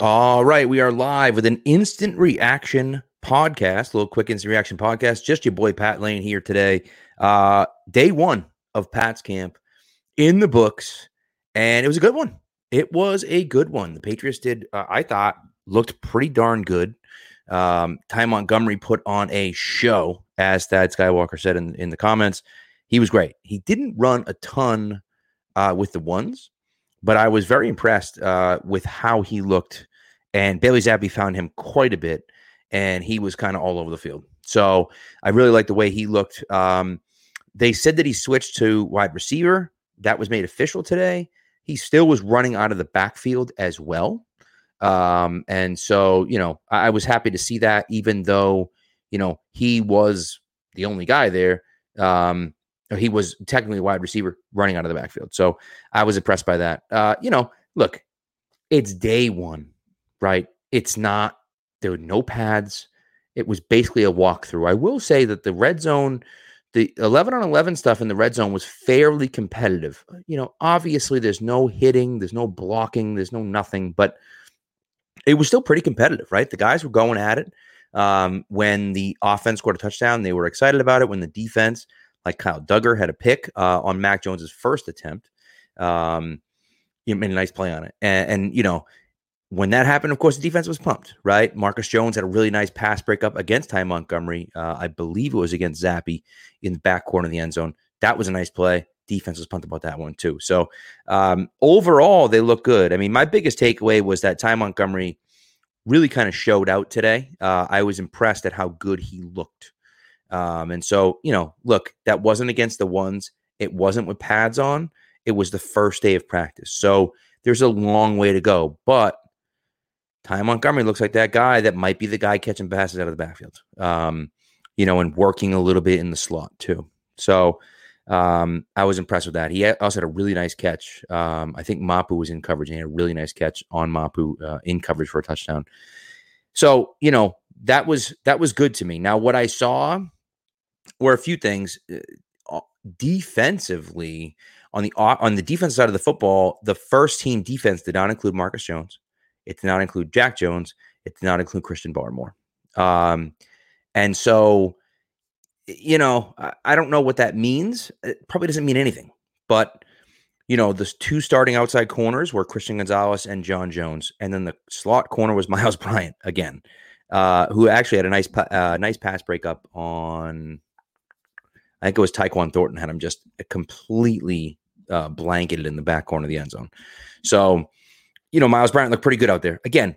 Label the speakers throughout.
Speaker 1: All right, we are live with an instant reaction podcast, a little quick instant reaction podcast. Just your boy Pat Lane here today. Uh, day one of Pat's camp in the books, and it was a good one. It was a good one. The Patriots did, uh, I thought, looked pretty darn good. Um, Ty Montgomery put on a show, as Thad Skywalker said in, in the comments. He was great. He didn't run a ton uh, with the ones, but I was very impressed uh, with how he looked. And Bailey Zappe found him quite a bit, and he was kind of all over the field. So I really like the way he looked. Um, they said that he switched to wide receiver. That was made official today. He still was running out of the backfield as well. Um, and so, you know, I, I was happy to see that, even though, you know, he was the only guy there. Um, he was technically a wide receiver running out of the backfield. So I was impressed by that. Uh, you know, look, it's day one, right? It's not, there were no pads. It was basically a walkthrough. I will say that the red zone, the 11 on 11 stuff in the red zone was fairly competitive. You know, obviously there's no hitting, there's no blocking, there's no nothing, but it was still pretty competitive, right? The guys were going at it. Um, when the offense scored a touchdown, they were excited about it. When the defense, like Kyle Dugger had a pick uh, on Mac Jones's first attempt. Um, you made a nice play on it, and, and, you know when that happened, of course, the defense was pumped, right? Marcus Jones had a really nice pass breakup against Ty Montgomery. Uh, I believe it was against Zappe in the back corner of the end zone. That was a nice play. Defense was pumped about that one too. So um, overall, they look good. I mean, my biggest takeaway was that Ty Montgomery really kind of showed out today. Uh, I was impressed at how good he looked. Um, and so, you know, look, that wasn't against the ones. It wasn't with pads on. It was the first day of practice. So there's a long way to go. But Ty Montgomery looks like that guy that might be the guy catching passes out of the backfield, um, you know, and working a little bit in the slot too. So um, I was impressed with that. He also had a really nice catch. Um, I think Mapu was in coverage and he had a really nice catch on Mapu uh, in coverage for a touchdown. So, you know, that was that was good to me. Now, what I saw were a few things uh, defensively on the on the defense side of the football. The first team defense did not include Marcus Jones. It did not include Jack Jones. It did not include Christian Barmore. Um, and so, you know, I, I don't know what that means. It probably doesn't mean anything. But you know, the two starting outside corners were Christian Gonzalez and John Jones, and then the slot corner was Miles Bryant again, uh, who actually had a nice uh, nice pass breakup on I think it was Tyquan Thornton had him just completely uh, blanketed in the back corner of the end zone. So, you know, Miles Bryant looked pretty good out there. Again,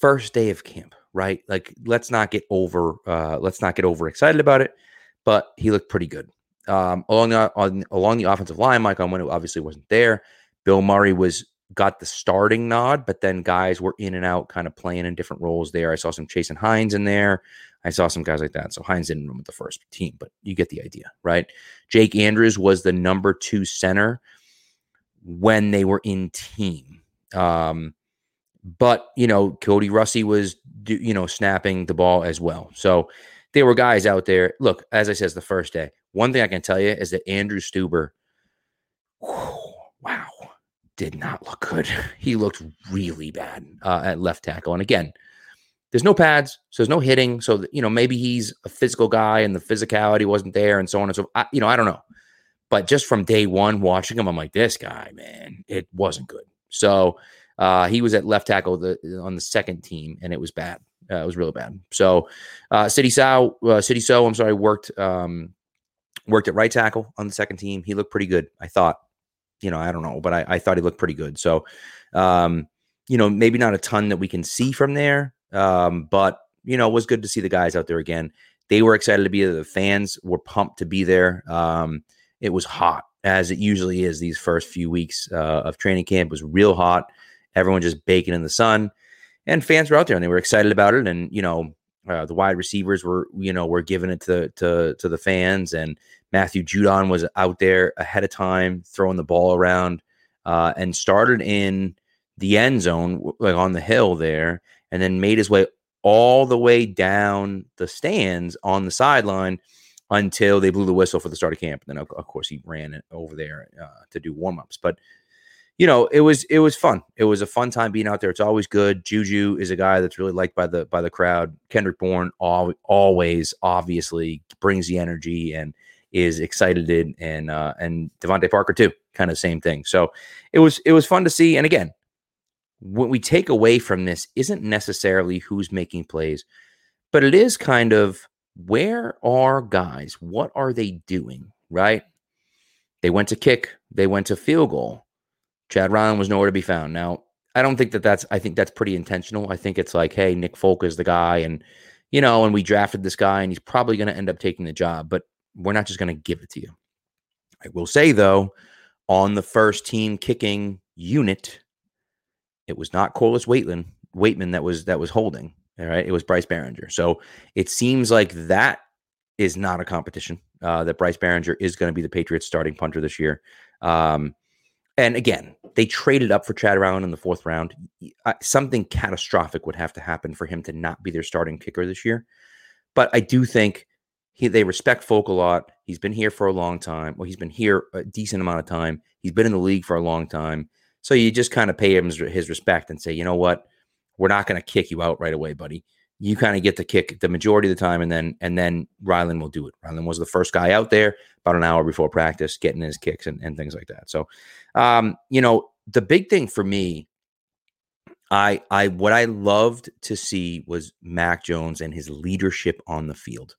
Speaker 1: first day of camp, right? Like, let's not get over, uh, let's not get over excited about it. But he looked pretty good. Um, along the on, along the offensive line, Mike Onwenu obviously wasn't there. Bill Murray was got the starting nod, but then guys were in and out, kind of playing in different roles there. I saw some Chasen Hines in there. I saw some guys like that. So Hines didn't run with the first team, but you get the idea, right? Jake Andrews was the number two center when they were in team. Um, but you know, Cody Russey was you know snapping the ball as well. So there were guys out there. Look, as I said, the first day. One thing I can tell you is that Andrew Stueber, whew, wow, did not look good. He looked really bad uh, at left tackle. And again, there's no pads, so there's no hitting. So you know maybe he's a physical guy and the physicality wasn't there, and so on and so. I, you know I don't know, but just from day one watching him, I'm like this guy, man, it wasn't good. So uh, he was at left tackle the, on the second team, and it was bad. Uh, it was really bad. So uh, Sidy Sow, uh, Sidy Sow, I'm sorry, worked um, worked at right tackle on the second team. He looked pretty good. I thought, you know, I don't know, but I, I thought he looked pretty good. So, um, you know, maybe not a ton that we can see from there, um, but you know, it was good to see the guys out there again. They were excited to be there. The fans were pumped to be there. Um, it was hot, as it usually is these first few weeks uh, of training camp. Was real hot. Everyone just baking in the sun, and fans were out there and they were excited about it. And you know, uh, the wide receivers were you know were giving it to to to the fans, and Matthew Judon was out there ahead of time throwing the ball around, uh, and started in the end zone, like on the hill there, and then made his way all the way down the stands on the sideline until they blew the whistle for the start of camp. And then, of, course, he ran over there uh, to do warm ups. But, you know, it was it was fun. It was a fun time being out there. It's always good. Juju is a guy that's really liked by the by the crowd. Kendrick Bourne always obviously brings the energy and is excited in, and uh, and DeVante Parker too, kind of same thing. So it was it was fun to see. And again, what we take away from this isn't necessarily who's making plays, but it is kind of where are guys? What are they doing? Right? They went to kick. They went to field goal. Chad Ryland was nowhere to be found. Now, I don't think that that's. I think that's pretty intentional. I think it's like, hey, Nick Folk is the guy, and you know, and we drafted this guy, and he's probably going to end up taking the job. But we're not just going to give it to you. I will say though, on the first team kicking unit, it was not Corliss Waitman, Waitman that was that was holding. All right, it was Bryce Baringer. So it seems like that is not a competition. Uh, that Bryce Baringer is going to be the Patriots' starting punter this year. Um, and again, they traded up for Chad Ryland in the fourth round. Something catastrophic would have to happen for him to not be their starting kicker this year. But I do think he, they respect Folk a lot. He's been here for a long time. Well, he's been here a decent amount of time. He's been in the league for a long time. So you just kind of pay him his respect and say, you know what, we're not going to kick you out right away, buddy. You kind of get the kick the majority of the time, and then and then Ryland will do it. Ryland was the first guy out there about an hour before practice, getting his kicks and, and things like that. So, um, you know, the big thing for me, I I what I loved to see was Mac Jones and his leadership on the field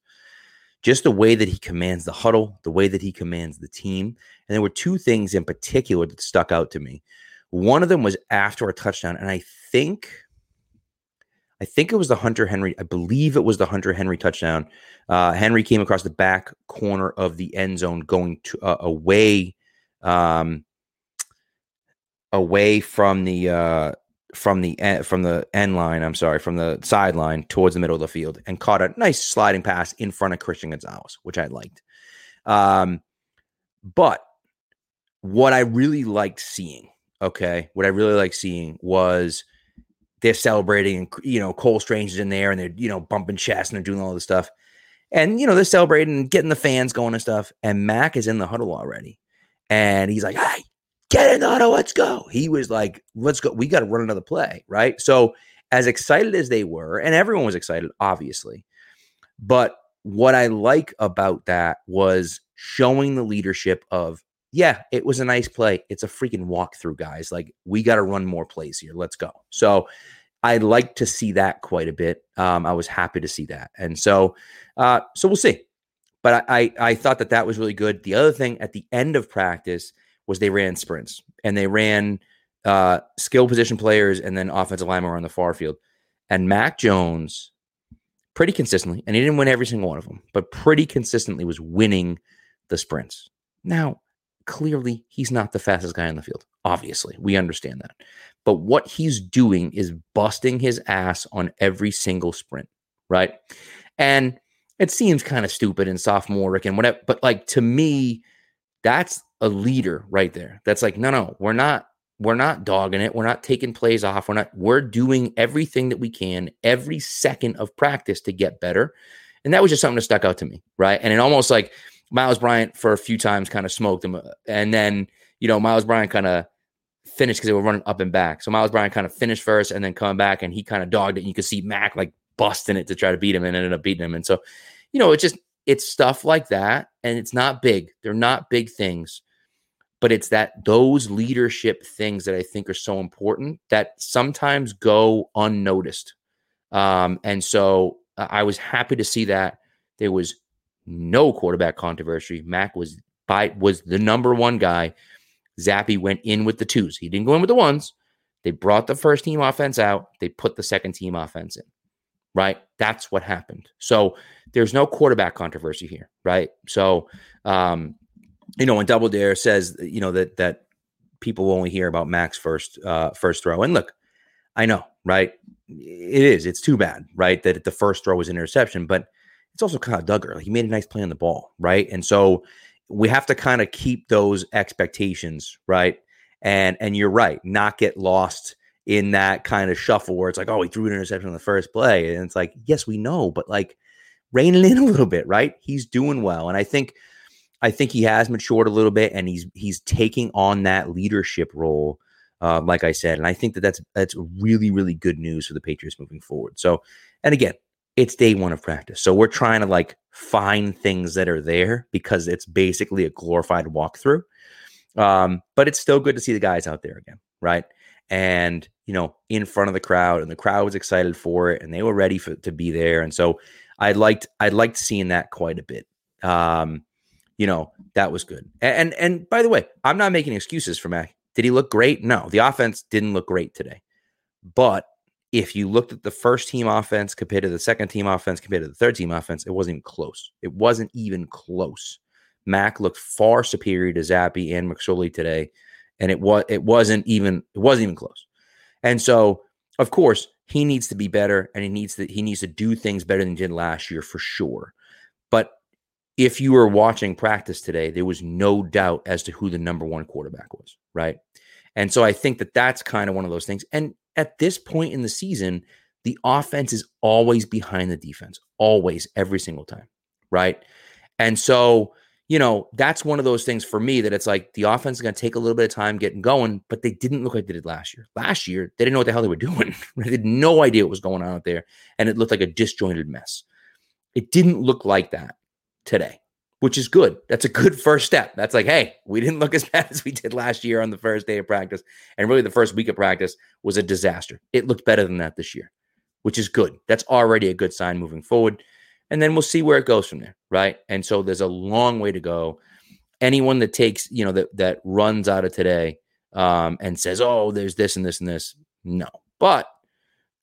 Speaker 1: just the way that he commands the huddle, the way that he commands the team. And there were two things in particular that stuck out to me. One of them was after a touchdown, and I think, I think it was the Hunter Henry. I believe it was the Hunter Henry touchdown. Uh, Henry came across the back corner of the end zone, going to uh, away, um, away from the uh, from the end, from the end line. I'm sorry, from the sideline towards the middle of the field, and caught a nice sliding pass in front of Christian Gonzalez, which I liked. Um, but what I really liked seeing, okay, what I really liked seeing was they're celebrating, and you know, Cole Strange is in there, and they're you know bumping chests and they're doing all this stuff, and you know they're celebrating and getting the fans going and stuff. And Mac is in the huddle already, and he's like, "Hey, get in the auto, let's go. He was like, let's go. We got to run another play, right? So, as excited as they were, and everyone was excited, obviously, but what I like about that was showing the leadership of, yeah, it was a nice play. It's a freaking walkthrough, guys. Like, we got to run more plays here. Let's go. So, I like to see that quite a bit. Um, I was happy to see that, and so, uh, so we'll see. But I, I, I thought that that was really good. The other thing at the end of practice, was they ran sprints and they ran uh, skill position players and then offensive linemen on the far field. And Mac Jones, pretty consistently, and he didn't win every single one of them, but pretty consistently was winning the sprints. Now, clearly, he's not the fastest guy on the field. Obviously, we understand that. But what he's doing is busting his ass on every single sprint, right? And it seems kind of stupid and sophomoric and whatever, but like to me, that's a leader right there. That's like, no, no, we're not, we're not dogging it. We're not taking plays off. We're not, we're doing everything that we can every second of practice to get better. And that was just something that stuck out to me. Right. And it almost like Miles Bryant for a few times kind of smoked him. Uh, and then, you know, Miles Bryant kind of finished because they were running up and back. So Miles Bryant kind of finished first and then come back and he kind of dogged it. And you could see Mac like busting it to try to beat him and ended up beating him. And so, you know, it's just, it's stuff like that. And it's not big. They're not big things but it's that those leadership things that I think are so important that sometimes go unnoticed. Um, and so uh, I was happy to see that there was no quarterback controversy. Mac was by was the number one guy. Zappe went in with the twos. He didn't go in with the ones. They brought the first team offense out. They put the second team offense in. Right. That's what happened. So there's no quarterback controversy here. Right. So um, you know, when Double Dare says, you know, that that people only hear about Mac's first uh first throw. And look, I know, right? It is. It's too bad, right? That the first throw was an interception, but it's also kind of Dugger. He made a nice play on the ball, right? And so we have to kind of keep those expectations, right? And and you're right, not get lost in that kind of shuffle where it's like, oh, he threw an interception on the first play. And it's like, yes, we know, but like rein it in a little bit, right? He's doing well. And I think I think he has matured a little bit and he's he's taking on that leadership role uh, like I said, and I think that that's that's really really good news for the Patriots moving forward. So, and again, it's day one of practice, so we're trying to like find things that are there because it's basically a glorified walkthrough. Um, but it's still good to see the guys out there again, right? And you know, in front of the crowd, and the crowd was excited for it, and they were ready for to be there. And so, I liked I liked seeing that quite a bit. Um, you know, that was good. And, and and by the way, I'm not making excuses for Mac. Did he look great? No, the offense didn't look great today. But if you looked at the first team offense compared to the second team offense compared to the third team offense, it wasn't even close. It wasn't even close. Mac looked far superior to Zappe and McSorley today, and it was it wasn't even it wasn't even close. And so, of course, he needs to be better, and he needs to he needs to do things better than he did last year for sure. But if you were watching practice today, there was no doubt as to who the number one quarterback was, right? And so I think that that's kind of one of those things. And at this point in the season, the offense is always behind the defense, always, every single time, right? And so you know, that's one of those things for me that it's like the offense is going to take a little bit of time getting going, but they didn't look like they did last year. Last year, they didn't know what the hell they were doing. they had no idea what was going on out there, and it looked like a disjointed mess. It didn't look like that today, which is good. That's a good first step. That's like, hey, we didn't look as bad as we did last year on the first day of practice. And really, the first week of practice was a disaster. It looked better than that this year, which is good. That's already a good sign moving forward and then we'll see where it goes from there, right? And so there's a long way to go. Anyone that takes, you know, that that runs out of today um, and says, "Oh, there's this and this and this," no. But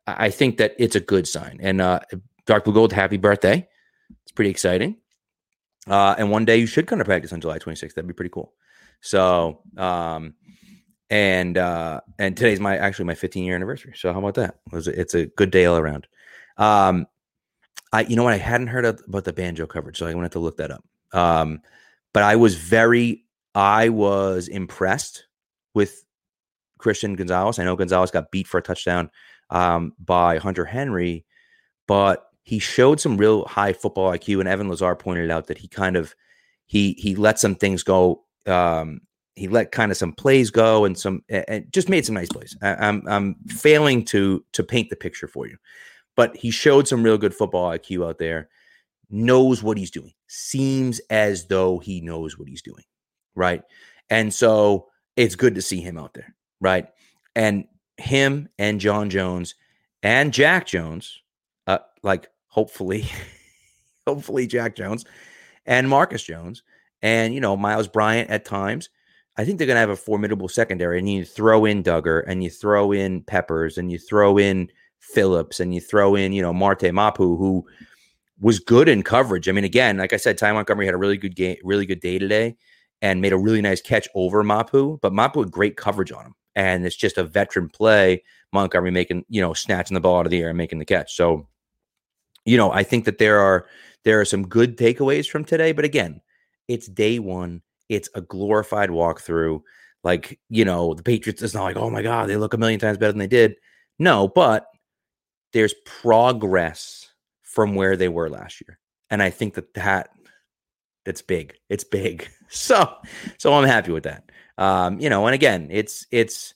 Speaker 1: I think that it's a good sign. And uh, Dark Blue Gold, happy birthday! It's pretty exciting. Uh, and one day you should come to practice on July 26th. That'd be pretty cool. So, um, and uh, and today's my actually my 15 year anniversary. So how about that? It's a good day all around. Um, I, you know what? I hadn't heard about the banjo coverage, so I wanted to look that up. Um, but I was very, I was impressed with Christian Gonzalez. I know Gonzalez got beat for a touchdown um, by Hunter Henry, but he showed some real high football IQ. And Evan Lazar pointed out that he kind of he he let some things go. Um, he let kind of some plays go and some and just made some nice plays. I, I'm I'm failing to to paint the picture for you but he showed some real good football IQ out there. Knows what he's doing. Seems as though he knows what he's doing. Right. And so it's good to see him out there. Right. And him and John Jones and Jack Jones, uh, like hopefully, hopefully Jack Jones and Marcus Jones and, you know, Miles Bryant at times. I think they're going to have a formidable secondary. And you throw in Dugger and you throw in Peppers and you throw in Phillips and you throw in, you know, Marte Mapu, who was good in coverage. I mean, again, like I said, Ty Montgomery had a really good game, really good day today and made a really nice catch over Mapu, but Mapu had great coverage on him. And it's just a veteran play. Montgomery making, you know, snatching the ball out of the air and making the catch. So, you know, I think that there are there are some good takeaways from today. But again, it's day one. It's a glorified walkthrough. Like, you know, the Patriots is not like, oh my God, they look a million times better than they did. No, but there's progress from where they were last year. And I think that that that's big. It's big. So so I'm happy with that. Um, you know, and again, it's it's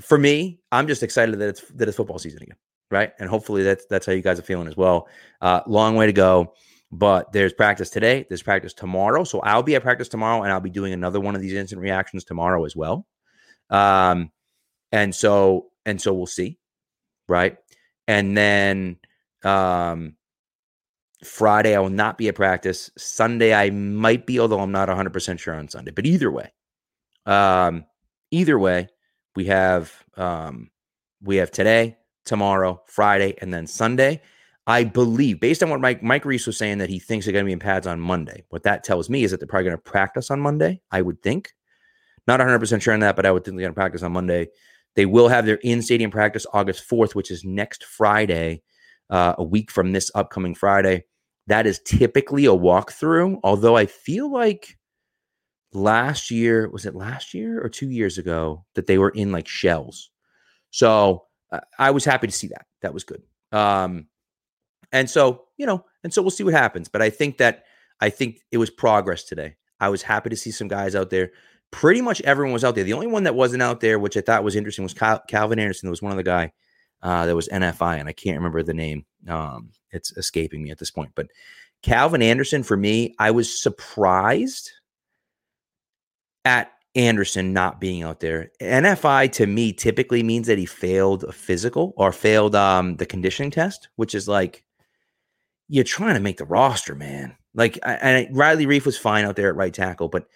Speaker 1: for me, I'm just excited that it's that it's football season again, right? And hopefully that's that's how you guys are feeling as well. Uh, long way to go, but there's practice today. There's practice tomorrow. So I'll be at practice tomorrow, and I'll be doing another one of these instant reactions tomorrow as well. Um, and so and so we'll see, right? And then um, Friday, I will not be at practice. Sunday, I might be, although I'm not 100% sure on Sunday. But either way, um, either way, we have um, we have today, tomorrow, Friday, and then Sunday. I believe, based on what Mike Mike Reiss was saying, that he thinks they're going to be in pads on Monday. What that tells me is that they're probably going to practice on Monday. I would think, not 100 percent sure on that, but I would think they're going to practice on Monday. They will have their in stadium practice August 4th, which is next Friday, uh, a week from this upcoming Friday. That is typically a walkthrough, although I feel like last year, was it last year or two years ago, that they were in like shells. So uh, I was happy to see that. That was good. Um, and so, you know, and so we'll see what happens. But I think that I think it was progress today. I was happy to see some guys out there pretty much everyone was out there. The only one that wasn't out there, which I thought was interesting, was Cal- Calvin Anderson. There was one other guy uh, that was NFI, and I can't remember the name. Um, it's escaping me at this point. But Calvin Anderson, for me, I was surprised at Anderson not being out there. NFI to me typically means that he failed a physical or failed um, the conditioning test, which is like you're trying to make the roster, man. Like, and Riley Reiff was fine out there at right tackle, but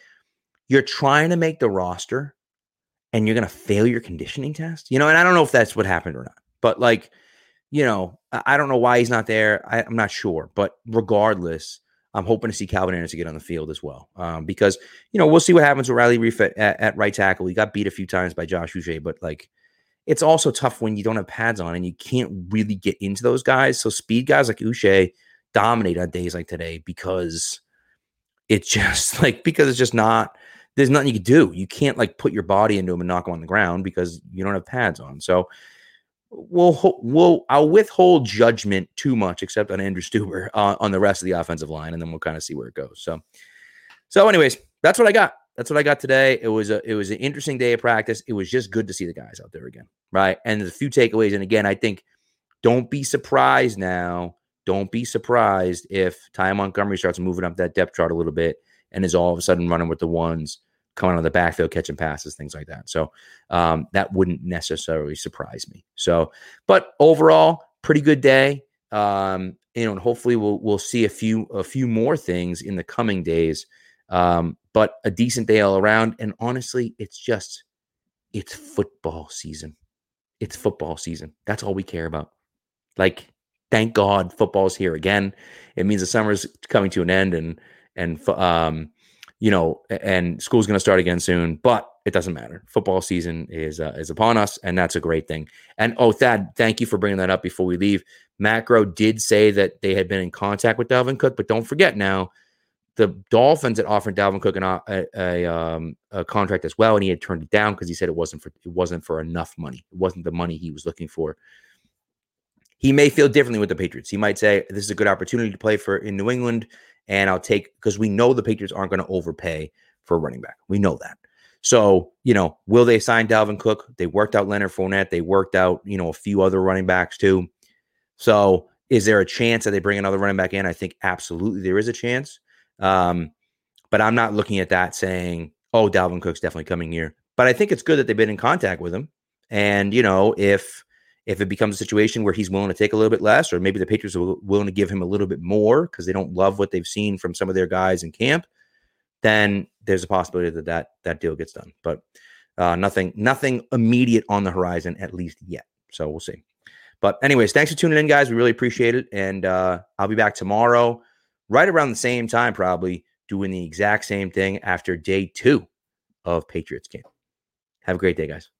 Speaker 1: you're trying to make the roster and you're going to fail your conditioning test, you know. And I don't know if that's what happened or not, but like, you know, I don't know why he's not there. I, am not sure, but regardless, I'm hoping to see Calvin Anderson get on the field as well, um, because you know we'll see what happens with Riley Reiff at, at, at, right tackle. He got beat a few times by Josh Uche, but like it's also tough when you don't have pads on and you can't really get into those guys. So speed guys like Uche dominate on days like today because it's just like because it's just not there's nothing you can do. You can't like put your body into him and knock him on the ground because you don't have pads on. So we'll we'll I'll withhold judgment too much, except on Andrew Stueber uh, on the rest of the offensive line, and then we'll kind of see where it goes. So, so anyways, that's what I got. That's what I got today. It was a it was an interesting day of practice. It was just good to see the guys out there again, right? And there's a few takeaways. And again, I think don't be surprised now. Don't be surprised if Ty Montgomery starts moving up that depth chart a little bit and is all of a sudden running with the ones coming on the backfield, catching passes, things like that. So um, that wouldn't necessarily surprise me. So, but overall, pretty good day. Um, you know, and hopefully we'll we'll see a few a few more things in the coming days. Um, but a decent day all around. And honestly, it's just it's football season. It's football season. That's all we care about. Like, thank God football's here again. It means the summer's coming to an end, and and um, you know, and school's going to start again soon, but it doesn't matter. Football season is uh, is upon us, and that's a great thing. And oh, Thad, thank you for bringing that up before we leave. Macro did say that they had been in contact with Dalvin Cook, but don't forget now, the Dolphins had offered Dalvin Cook an, a, a, um, a contract as well, and he had turned it down because he said it wasn't for it wasn't for enough money. It wasn't the money he was looking for. He may feel differently with the Patriots. He might say this is a good opportunity to play for in New England and I'll take because we know the Patriots aren't going to overpay for a running back. We know that. So, you know, will they sign Dalvin Cook? They worked out Leonard Fournette. They worked out, you know, a few other running backs too. So, is there a chance that they bring another running back in? I think absolutely there is a chance. Um, but I'm not looking at that saying, oh, Dalvin Cook's definitely coming here. But I think it's good that they've been in contact with him. And, you know, if if it becomes a situation where he's willing to take a little bit less, or maybe the Patriots are willing to give him a little bit more because they don't love what they've seen from some of their guys in camp, then there's a possibility that that, that deal gets done. But uh, nothing, nothing immediate on the horizon, at least yet. So we'll see. But anyways, thanks for tuning in, guys. We really appreciate it, and uh, I'll be back tomorrow, right around the same time, probably doing the exact same thing after day two of Patriots camp. Have a great day, guys.